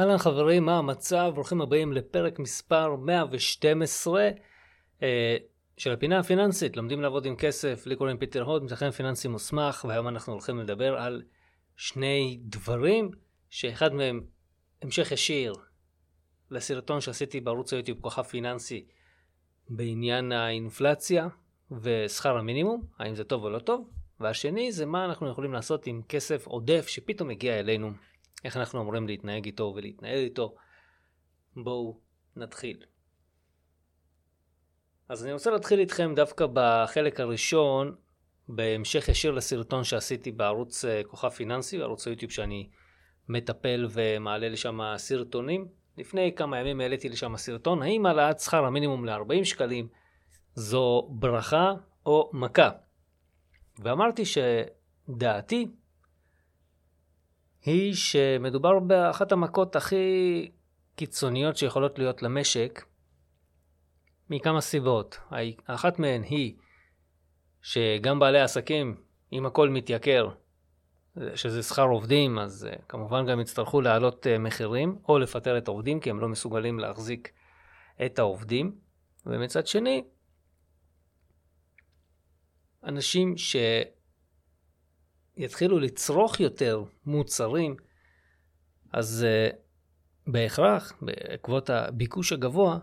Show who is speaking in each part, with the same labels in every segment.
Speaker 1: אהלן חברים, מה המצב? ברוכים הבאים לפרק מספר 112 אה, של הפינה הפיננסית. לומדים לעבוד עם כסף, לי קוראים פיטר הוד, מתכנן פיננסי מוסמך, והיום אנחנו הולכים לדבר על שני דברים, שאחד מהם המשך ישיר לסרטון שעשיתי בערוץ היוטיוב כוכב פיננסי בעניין האינפלציה ושכר המינימום, האם זה טוב או לא טוב, והשני זה מה אנחנו יכולים לעשות עם כסף עודף שפתאום מגיע אלינו. איך אנחנו אמורים להתנהג איתו ולהתנהל איתו. בואו נתחיל. אז אני רוצה להתחיל איתכם דווקא בחלק הראשון, בהמשך ישיר לסרטון שעשיתי בערוץ אה, כוכב פיננסי, בערוץ היוטיוב שאני מטפל ומעלה לשם סרטונים. לפני כמה ימים העליתי לשם סרטון, האם העלאת שכר המינימום ל-40 שקלים זו ברכה או מכה? ואמרתי שדעתי היא שמדובר באחת המכות הכי קיצוניות שיכולות להיות למשק, מכמה סיבות. אחת מהן היא שגם בעלי עסקים, אם הכל מתייקר, שזה שכר עובדים, אז אה, כמובן גם יצטרכו להעלות אה, מחירים, או לפטר את העובדים, כי הם לא מסוגלים להחזיק את העובדים. ומצד שני, אנשים ש... יתחילו לצרוך יותר מוצרים, אז uh, בהכרח, בעקבות הביקוש הגבוה,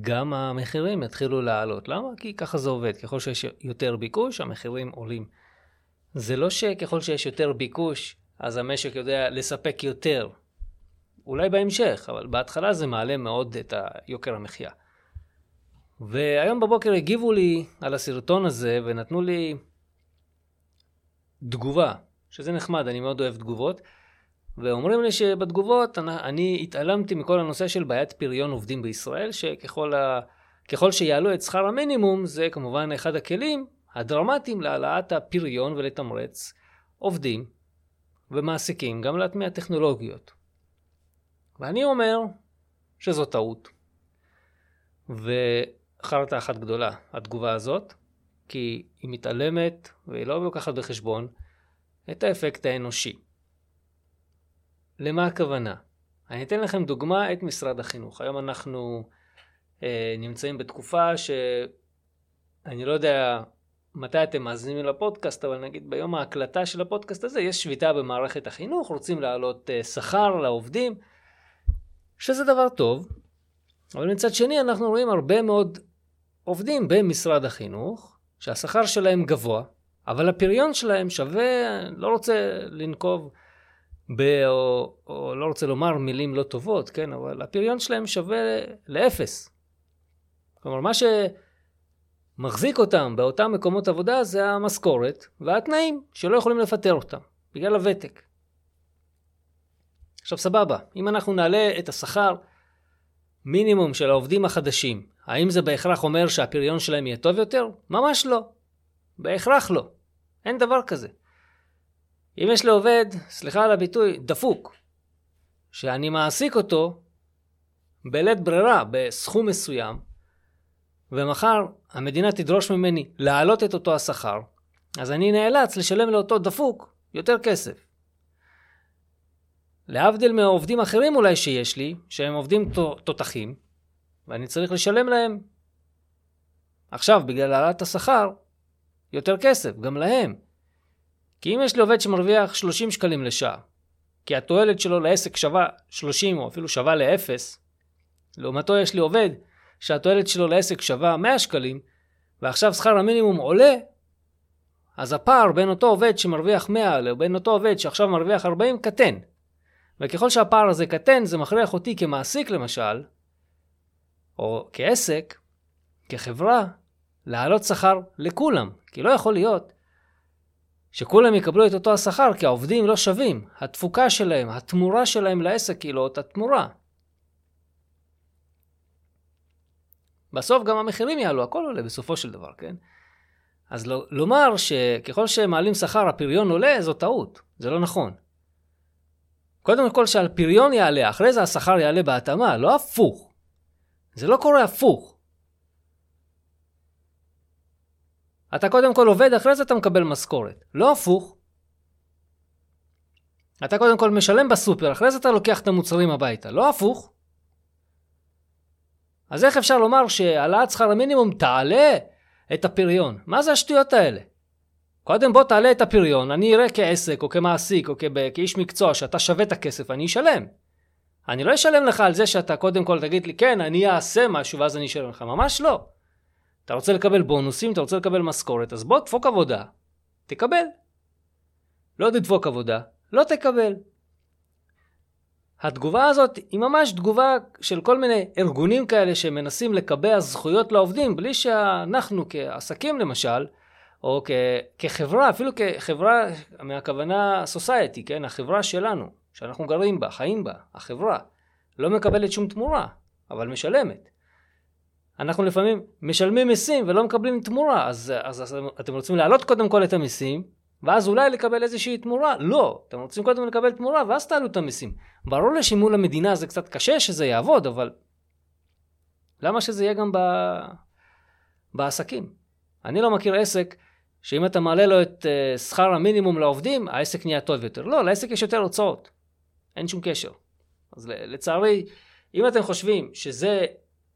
Speaker 1: גם המחירים יתחילו לעלות. למה? כי ככה זה עובד. ככל שיש יותר ביקוש, המחירים עולים. זה לא שככל שיש יותר ביקוש, אז המשק יודע לספק יותר. אולי בהמשך, אבל בהתחלה זה מעלה מאוד את יוקר המחיה. והיום בבוקר הגיבו לי על הסרטון הזה ונתנו לי תגובה, שזה נחמד, אני מאוד אוהב תגובות. ואומרים לי שבתגובות אני, אני התעלמתי מכל הנושא של בעיית פריון עובדים בישראל, שככל ה, שיעלו את שכר המינימום, זה כמובן אחד הכלים הדרמטיים להעלאת הפריון ולתמרץ עובדים ומעסיקים, גם להטמיע טכנולוגיות. ואני אומר שזו טעות. וחרטה אחת גדולה, התגובה הזאת. כי היא מתעלמת והיא לא לוקחת בחשבון את האפקט האנושי. למה הכוונה? אני אתן לכם דוגמה את משרד החינוך. היום אנחנו אה, נמצאים בתקופה שאני לא יודע מתי אתם מאזינים לפודקאסט, אבל נגיד ביום ההקלטה של הפודקאסט הזה יש שביתה במערכת החינוך, רוצים להעלות אה, שכר לעובדים, שזה דבר טוב, אבל מצד שני אנחנו רואים הרבה מאוד עובדים במשרד החינוך שהשכר שלהם גבוה, אבל הפריון שלהם שווה, לא רוצה לנקוב ב... או, או לא רוצה לומר מילים לא טובות, כן, אבל הפריון שלהם שווה לאפס. כלומר, מה שמחזיק אותם באותם מקומות עבודה זה המשכורת והתנאים שלא יכולים לפטר אותם, בגלל הוותק. עכשיו סבבה, אם אנחנו נעלה את השכר מינימום של העובדים החדשים האם זה בהכרח אומר שהפריון שלהם יהיה טוב יותר? ממש לא. בהכרח לא. אין דבר כזה. אם יש לעובד, סליחה על הביטוי, דפוק, שאני מעסיק אותו בלית ברירה בסכום מסוים, ומחר המדינה תדרוש ממני להעלות את אותו השכר, אז אני נאלץ לשלם לאותו דפוק יותר כסף. להבדיל מהעובדים אחרים אולי שיש לי, שהם עובדים תותחים, ואני צריך לשלם להם עכשיו, בגלל העלאת השכר, יותר כסף, גם להם. כי אם יש לי עובד שמרוויח 30 שקלים לשעה, כי התועלת שלו לעסק שווה 30 או אפילו שווה לאפס, לעומתו יש לי עובד שהתועלת שלו לעסק שווה 100 שקלים, ועכשיו שכר המינימום עולה, אז הפער בין אותו עובד שמרוויח 100 לבין אותו עובד שעכשיו מרוויח 40 קטן. וככל שהפער הזה קטן, זה מכריח אותי כמעסיק למשל, או כעסק, כחברה, להעלות שכר לכולם. כי לא יכול להיות שכולם יקבלו את אותו השכר כי העובדים לא שווים. התפוקה שלהם, התמורה שלהם לעסק היא לא אותה תמורה. בסוף גם המחירים יעלו, הכל עולה בסופו של דבר, כן? אז לומר שככל שמעלים שכר הפריון עולה, זו טעות, זה לא נכון. קודם כל שהפריון יעלה, אחרי זה השכר יעלה בהתאמה, לא הפוך. זה לא קורה הפוך. אתה קודם כל עובד, אחרי זה אתה מקבל משכורת. לא הפוך. אתה קודם כל משלם בסופר, אחרי זה אתה לוקח את המוצרים הביתה, לא הפוך. אז איך אפשר לומר שהעלאת שכר המינימום תעלה את הפריון? מה זה השטויות האלה? קודם בוא תעלה את הפריון, אני אראה כעסק או כמעסיק או כאיש מקצוע שאתה שווה את הכסף, אני אשלם. אני לא אשלם לך על זה שאתה קודם כל תגיד לי, כן, אני אעשה משהו ואז אני אשלם לך. ממש לא. אתה רוצה לקבל בונוסים, אתה רוצה לקבל משכורת, אז בוא תדפוק עבודה, תקבל. לא תדפוק עבודה, לא תקבל. התגובה הזאת היא ממש תגובה של כל מיני ארגונים כאלה שמנסים לקבע זכויות לעובדים בלי שאנחנו כעסקים למשל, או כ- כחברה, אפילו כחברה מהכוונה סוסייטי, כן? החברה שלנו, שאנחנו גרים בה, חיים בה, החברה, לא מקבלת שום תמורה, אבל משלמת. אנחנו לפעמים משלמים מיסים ולא מקבלים תמורה, אז, אז, אז אתם רוצים להעלות קודם כל את המיסים, ואז אולי לקבל איזושהי תמורה? לא, אתם רוצים קודם לקבל תמורה ואז תעלו את המיסים. ברור לי שמול המדינה זה קצת קשה שזה יעבוד, אבל למה שזה יהיה גם ב... בעסקים? אני לא מכיר עסק שאם אתה מעלה לו את uh, שכר המינימום לעובדים, העסק נהיה טוב יותר. לא, לעסק יש יותר הוצאות. אין שום קשר. אז לצערי, אם אתם חושבים שזה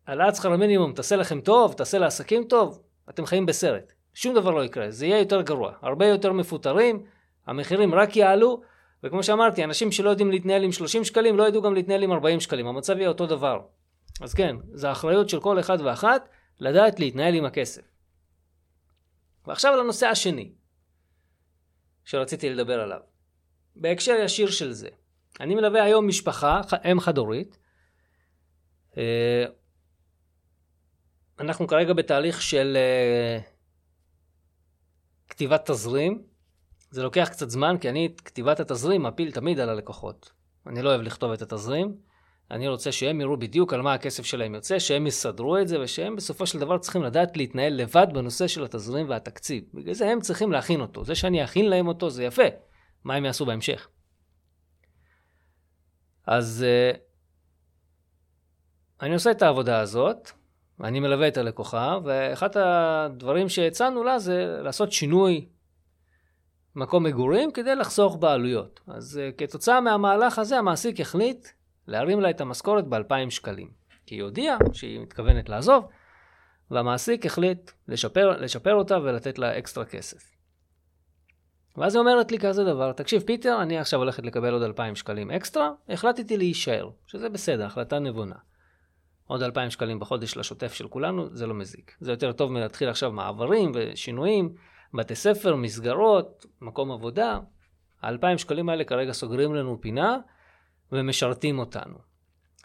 Speaker 1: העלאת שכר המינימום תעשה לכם טוב, תעשה לעסקים טוב, אתם חיים בסרט. שום דבר לא יקרה, זה יהיה יותר גרוע. הרבה יותר מפוטרים, המחירים רק יעלו, וכמו שאמרתי, אנשים שלא יודעים להתנהל עם 30 שקלים, לא ידעו גם להתנהל עם 40 שקלים. המצב יהיה אותו דבר. אז כן, זו אחריות של כל אחד ואחת לדעת להתנהל עם הכסף. ועכשיו לנושא השני שרציתי לדבר עליו. בהקשר ישיר של זה. אני מלווה היום משפחה, אם חד-הורית. אה, אנחנו כרגע בתהליך של אה, כתיבת תזרים. זה לוקח קצת זמן, כי אני את כתיבת התזרים מפיל תמיד על הלקוחות. אני לא אוהב לכתוב את התזרים. אני רוצה שהם יראו בדיוק על מה הכסף שלהם יוצא, שהם יסדרו את זה, ושהם בסופו של דבר צריכים לדעת להתנהל לבד בנושא של התזרים והתקציב. בגלל זה הם צריכים להכין אותו. זה שאני אכין להם אותו זה יפה. מה הם יעשו בהמשך? אז uh, אני עושה את העבודה הזאת, ואני מלווה את הלקוחה, ואחד הדברים שהצענו לה זה לעשות שינוי מקום מגורים כדי לחסוך בעלויות. אז uh, כתוצאה מהמהלך הזה המעסיק החליט להרים לה את המשכורת ב-2,000 שקלים. כי היא הודיעה שהיא מתכוונת לעזוב, והמעסיק החליט לשפר, לשפר אותה ולתת לה אקסטרה כסף. ואז היא אומרת לי כזה דבר, תקשיב פיטר, אני עכשיו הולכת לקבל עוד 2,000 שקלים אקסטרה, החלטתי להישאר, שזה בסדר, החלטה נבונה. עוד 2,000 שקלים בחודש לשוטף של כולנו, זה לא מזיק. זה יותר טוב מלהתחיל עכשיו מעברים ושינויים, בתי ספר, מסגרות, מקום עבודה. ה-2,000 שקלים האלה כרגע סוגרים לנו פינה ומשרתים אותנו.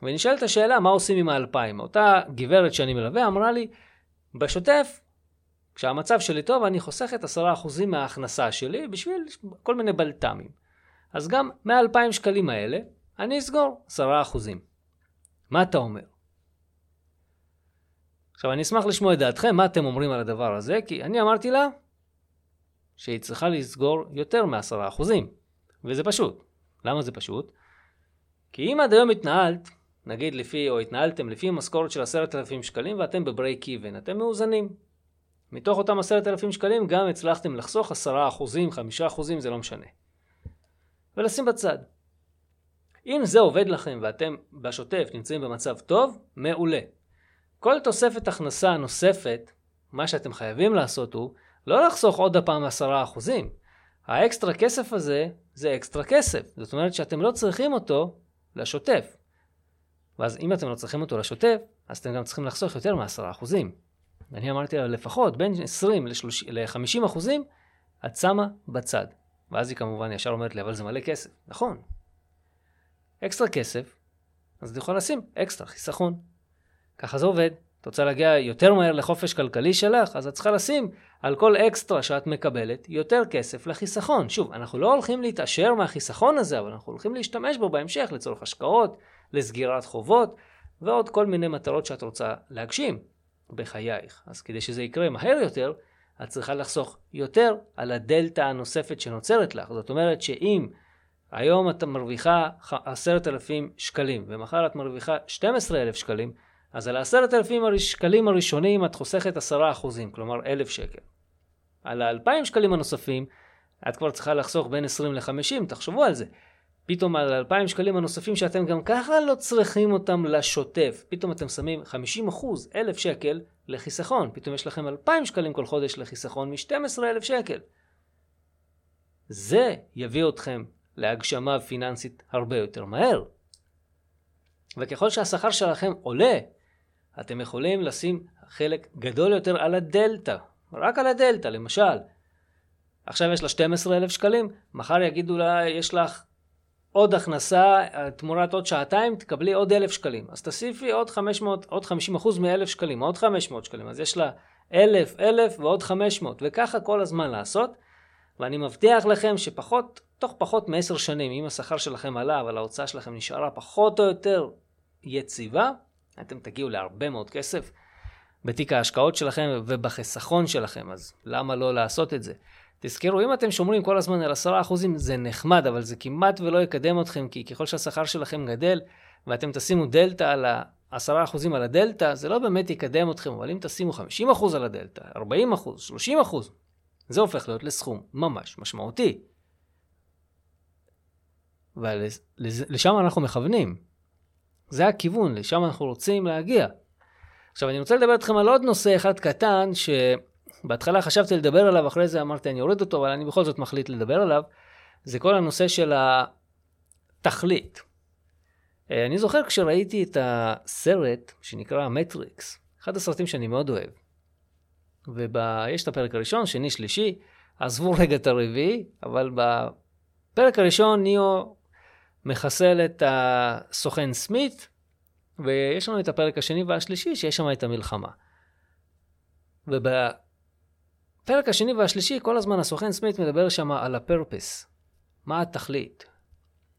Speaker 1: ונשאלת השאלה, מה עושים עם ה-2,000? אותה גברת שאני מלווה אמרה לי, בשוטף כשהמצב שלי טוב, אני חוסכת 10% מההכנסה שלי בשביל כל מיני בלת"מים. אז גם מה-2,000 שקלים האלה, אני אסגור 10%. מה אתה אומר? עכשיו, אני אשמח לשמוע את דעתכם, מה אתם אומרים על הדבר הזה, כי אני אמרתי לה שהיא צריכה לסגור יותר מ-10%. וזה פשוט. למה זה פשוט? כי אם עד היום התנהלת, נגיד לפי, או התנהלתם לפי משכורת של 10,000 שקלים ואתם בברייק איבן, אתם מאוזנים. מתוך אותם עשרת אלפים שקלים גם הצלחתם לחסוך עשרה אחוזים, חמישה אחוזים, זה לא משנה. ולשים בצד. אם זה עובד לכם ואתם בשוטף נמצאים במצב טוב, מעולה. כל תוספת הכנסה נוספת, מה שאתם חייבים לעשות הוא לא לחסוך עוד הפעם עשרה אחוזים. האקסטרה כסף הזה זה אקסטרה כסף. זאת אומרת שאתם לא צריכים אותו לשוטף. ואז אם אתם לא צריכים אותו לשוטף, אז אתם גם צריכים לחסוך יותר מעשרה אחוזים. ואני אמרתי לה, לפחות בין 20 ל-50 אחוזים, את שמה בצד. ואז היא כמובן ישר אומרת לי, אבל זה מלא כסף. נכון. אקסטרה כסף, אז את יכולה לשים אקסטרה, חיסכון. ככה זה עובד. את רוצה להגיע יותר מהר לחופש כלכלי שלך, אז את צריכה לשים על כל אקסטרה שאת מקבלת יותר כסף לחיסכון. שוב, אנחנו לא הולכים להתעשר מהחיסכון הזה, אבל אנחנו הולכים להשתמש בו בהמשך לצורך השקעות, לסגירת חובות ועוד כל מיני מטרות שאת רוצה להגשים. בחייך. אז כדי שזה יקרה מהר יותר, את צריכה לחסוך יותר על הדלתא הנוספת שנוצרת לך. זאת אומרת שאם היום את מרוויחה עשרת אלפים שקלים ומחר את מרוויחה 12,000 שקלים, אז על העשרת אלפים שקלים הראשונים את חוסכת עשרה אחוזים, כלומר אלף שקל. על האלפיים שקלים הנוספים את כבר צריכה לחסוך בין 20 ל-50, תחשבו על זה. פתאום על 2,000 שקלים הנוספים שאתם גם ככה לא צריכים אותם לשוטף, פתאום אתם שמים 50 אחוז, 1,000 שקל לחיסכון, פתאום יש לכם 2,000 שקלים כל חודש לחיסכון מ-12,000 שקל. זה יביא אתכם להגשמה פיננסית הרבה יותר מהר. וככל שהשכר שלכם עולה, אתם יכולים לשים חלק גדול יותר על הדלתא, רק על הדלתא, למשל. עכשיו יש לה 12,000 שקלים, מחר יגידו לה, יש לך עוד הכנסה, תמורת עוד שעתיים, תקבלי עוד 1,000 שקלים. אז תוסיפי עוד 500, עוד 50 אחוז מ-1,000 שקלים, עוד 500 שקלים. אז יש לה 1,000, 1,000 ועוד 500, וככה כל הזמן לעשות. ואני מבטיח לכם שפחות, תוך פחות מעשר שנים, אם השכר שלכם עלה, אבל ההוצאה שלכם נשארה פחות או יותר יציבה, אתם תגיעו להרבה מאוד כסף בתיק ההשקעות שלכם ובחיסכון שלכם, אז למה לא לעשות את זה? תזכרו, אם אתם שומרים כל הזמן על עשרה אחוזים, זה נחמד, אבל זה כמעט ולא יקדם אתכם, כי ככל שהשכר שלכם גדל, ואתם תשימו דלתא על העשרה אחוזים על הדלתא, זה לא באמת יקדם אתכם, אבל אם תשימו 50 אחוז על הדלתא, 40 אחוז, 30 אחוז, זה הופך להיות לסכום ממש משמעותי. ולשם אנחנו מכוונים. זה הכיוון, לשם אנחנו רוצים להגיע. עכשיו, אני רוצה לדבר איתכם על עוד נושא אחד קטן, שבהתחלה חשבתי לדבר עליו, אחרי זה אמרתי אני אוריד אותו, אבל אני בכל זאת מחליט לדבר עליו. זה כל הנושא של התכלית. אה, אני זוכר כשראיתי את הסרט שנקרא מטריקס, אחד הסרטים שאני מאוד אוהב. ויש את הפרק הראשון, שני, שלישי, עזבו רגע את הרביעי, אבל בפרק הראשון ניאו מחסל את הסוכן סמית, ויש לנו את הפרק השני והשלישי, שיש שם את המלחמה. ובפרק השני והשלישי, כל הזמן הסוכן סמית מדבר שם על הפרפס. מה התכלית?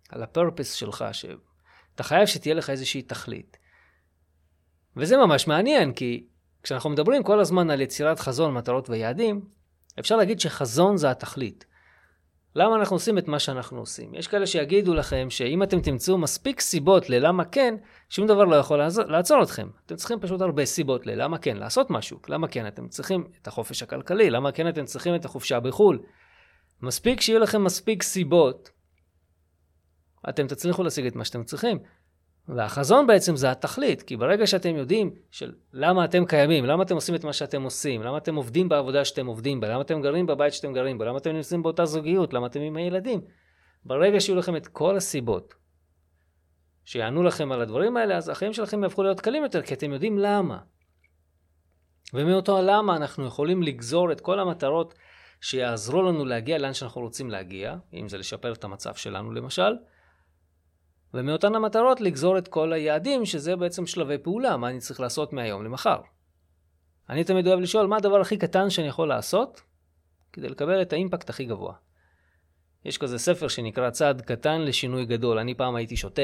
Speaker 1: על הפרפס שלך, שאתה חייב שתהיה לך איזושהי תכלית. וזה ממש מעניין, כי כשאנחנו מדברים כל הזמן על יצירת חזון, מטרות ויעדים, אפשר להגיד שחזון זה התכלית. למה אנחנו עושים את מה שאנחנו עושים? יש כאלה שיגידו לכם שאם אתם תמצאו מספיק סיבות ללמה כן, שום דבר לא יכול לעזור, לעצור אתכם. אתם צריכים פשוט הרבה סיבות ללמה כן, לעשות משהו. למה כן אתם צריכים את החופש הכלכלי, למה כן אתם צריכים את החופשה בחו"ל. מספיק שיהיו לכם מספיק סיבות, אתם תצליחו להשיג את מה שאתם צריכים. והחזון בעצם זה התכלית, כי ברגע שאתם יודעים של למה אתם קיימים, למה אתם עושים את מה שאתם עושים, למה אתם עובדים בעבודה שאתם עובדים בה, למה אתם גרים בבית שאתם גרים בו, למה אתם נמצאים באותה זוגיות, למה אתם עם הילדים, ברגע שיהיו לכם את כל הסיבות שיענו לכם על הדברים האלה, אז החיים שלכם יהפכו להיות קלים יותר, כי אתם יודעים למה. ומאותו הלמה אנחנו יכולים לגזור את כל המטרות שיעזרו לנו להגיע לאן שאנחנו רוצים להגיע, אם זה לשפר את המצב שלנו למשל, ומאותן המטרות לגזור את כל היעדים, שזה בעצם שלבי פעולה, מה אני צריך לעשות מהיום למחר. אני תמיד אוהב לשאול מה הדבר הכי קטן שאני יכול לעשות כדי לקבל את האימפקט הכי גבוה. יש כזה ספר שנקרא צעד קטן לשינוי גדול. אני פעם הייתי שותה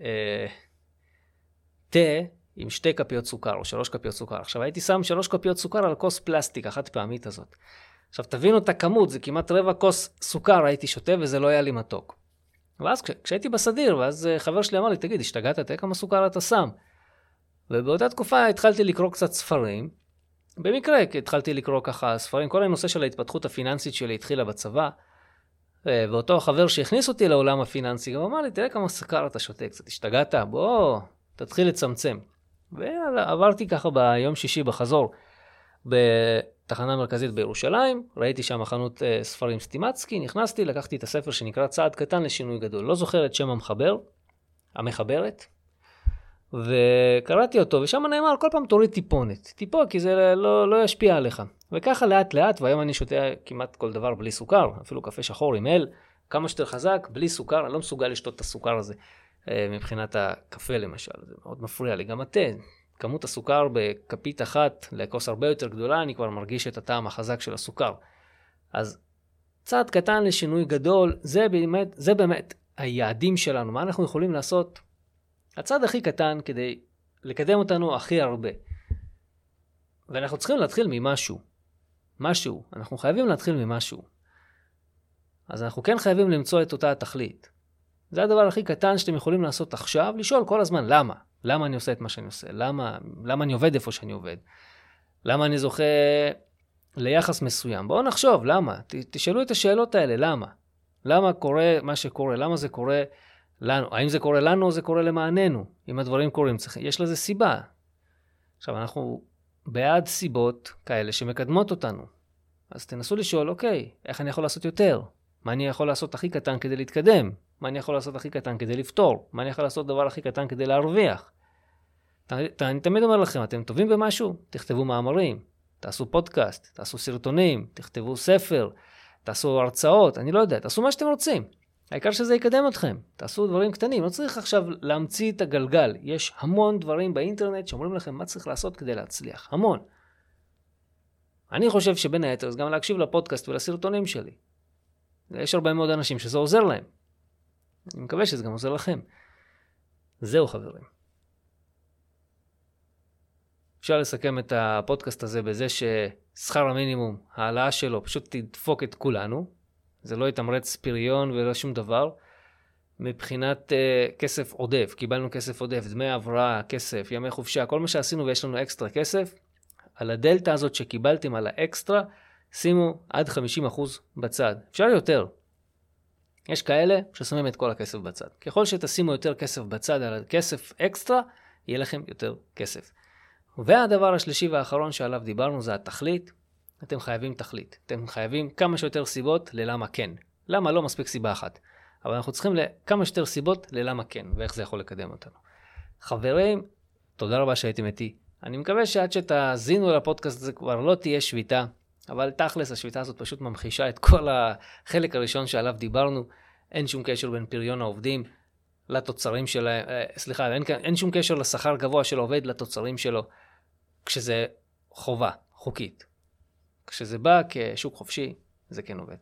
Speaker 1: אה, תה עם שתי כפיות סוכר או שלוש כפיות סוכר. עכשיו הייתי שם שלוש כפיות סוכר על כוס פלסטיק החד פעמית הזאת. עכשיו תבינו את הכמות, זה כמעט רבע כוס סוכר הייתי שותה וזה לא היה לי מתוק. ואז כשהייתי בסדיר, ואז אה, חבר שלי אמר לי, תגיד, השתגעת? תראה כמה סוכר אתה שם. ובאותה תקופה התחלתי לקרוא קצת ספרים. במקרה התחלתי לקרוא ככה ספרים, כל הנושא של ההתפתחות הפיננסית שלי התחילה בצבא. אה, ואותו חבר שהכניס אותי לעולם הפיננסי גם אמר לי, תראה כמה סוכר אתה שותה, קצת השתגעת? בוא, תתחיל לצמצם. ועברתי ככה ביום שישי בחזור תחנה מרכזית בירושלים, ראיתי שם חנות uh, ספרים סטימצקי, נכנסתי, לקחתי את הספר שנקרא צעד קטן לשינוי גדול. לא זוכר את שם המחבר, המחברת, וקראתי אותו, ושם נאמר כל פעם תוריד טיפונת. טיפו, כי זה לא, לא ישפיע עליך. וככה לאט לאט, והיום אני שותה כמעט כל דבר בלי סוכר, אפילו קפה שחור עם אל, כמה שיותר חזק, בלי סוכר, אני לא מסוגל לשתות את הסוכר הזה. אה, מבחינת הקפה למשל, זה מאוד מפריע לי. גם התה, כמות הסוכר בכפית אחת לכוס הרבה יותר גדולה, אני כבר מרגיש את הטעם החזק של הסוכר. אז צעד קטן לשינוי גדול, זה באמת, זה באמת היעדים שלנו, מה אנחנו יכולים לעשות? הצעד הכי קטן כדי לקדם אותנו הכי הרבה. ואנחנו צריכים להתחיל ממשהו. משהו. אנחנו חייבים להתחיל ממשהו. אז אנחנו כן חייבים למצוא את אותה התכלית. זה הדבר הכי קטן שאתם יכולים לעשות עכשיו, לשאול כל הזמן למה. למה אני עושה את מה שאני עושה? למה, למה אני עובד איפה שאני עובד? למה אני זוכה ליחס מסוים? בואו נחשוב, למה? ת, תשאלו את השאלות האלה, למה? למה קורה מה שקורה? למה זה קורה לנו? האם זה קורה לנו או זה קורה למעננו? אם הדברים קורים, צריך, יש לזה סיבה. עכשיו, אנחנו בעד סיבות כאלה שמקדמות אותנו. אז תנסו לשאול, אוקיי, איך אני יכול לעשות יותר? מה אני יכול לעשות הכי קטן כדי להתקדם? מה אני יכול לעשות הכי קטן כדי לפתור? מה אני יכול לעשות דבר הכי קטן כדי להרוויח? אני תמיד אומר לכם, אתם טובים במשהו? תכתבו מאמרים, תעשו פודקאסט, תעשו סרטונים, תכתבו ספר, תעשו הרצאות, אני לא יודע, תעשו מה שאתם רוצים. העיקר שזה יקדם אתכם. תעשו דברים קטנים, לא צריך עכשיו להמציא את הגלגל. יש המון דברים באינטרנט שאומרים לכם מה צריך לעשות כדי להצליח. המון. אני חושב שבין היתר זה גם להקשיב לפודקאסט ולסרטונים שלי. יש הרבה מאוד אנשים שזה עוזר להם. אני מקווה שזה גם עוזר לכם. זהו חברים. אפשר לסכם את הפודקאסט הזה בזה ששכר המינימום, העלאה שלו פשוט תדפוק את כולנו. זה לא יתמרץ פריון ולא שום דבר. מבחינת uh, כסף עודף, קיבלנו כסף עודף, דמי הבראה, כסף, ימי חופשה, כל מה שעשינו ויש לנו אקסטרה כסף, על הדלתא הזאת שקיבלתם על האקסטרה, שימו עד 50% בצד. אפשר יותר. יש כאלה ששמים את כל הכסף בצד. ככל שתשימו יותר כסף בצד על הכסף אקסטרה, יהיה לכם יותר כסף. והדבר השלישי והאחרון שעליו דיברנו זה התכלית. אתם חייבים תכלית. אתם חייבים כמה שיותר סיבות ללמה כן. למה לא מספיק סיבה אחת. אבל אנחנו צריכים כמה שיותר סיבות ללמה כן, ואיך זה יכול לקדם אותנו. חברים, תודה רבה שהייתם איתי. אני מקווה שעד שתאזינו לפודקאסט הזה כבר לא תהיה שביתה, אבל תכלס השביתה הזאת פשוט ממחישה את כל החלק הראשון שעליו דיברנו. אין שום קשר בין פריון העובדים לתוצרים שלהם, אה, סליחה, אין, אין שום קשר לשכר גבוה של העובד לתוצרים שלו, כשזה חובה, חוקית. כשזה בא כשוק חופשי, זה כן עובד.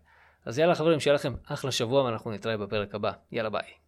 Speaker 1: אז יאללה חברים, שיהיה לכם אחלה שבוע ואנחנו נתראה בפרק הבא. יאללה ביי.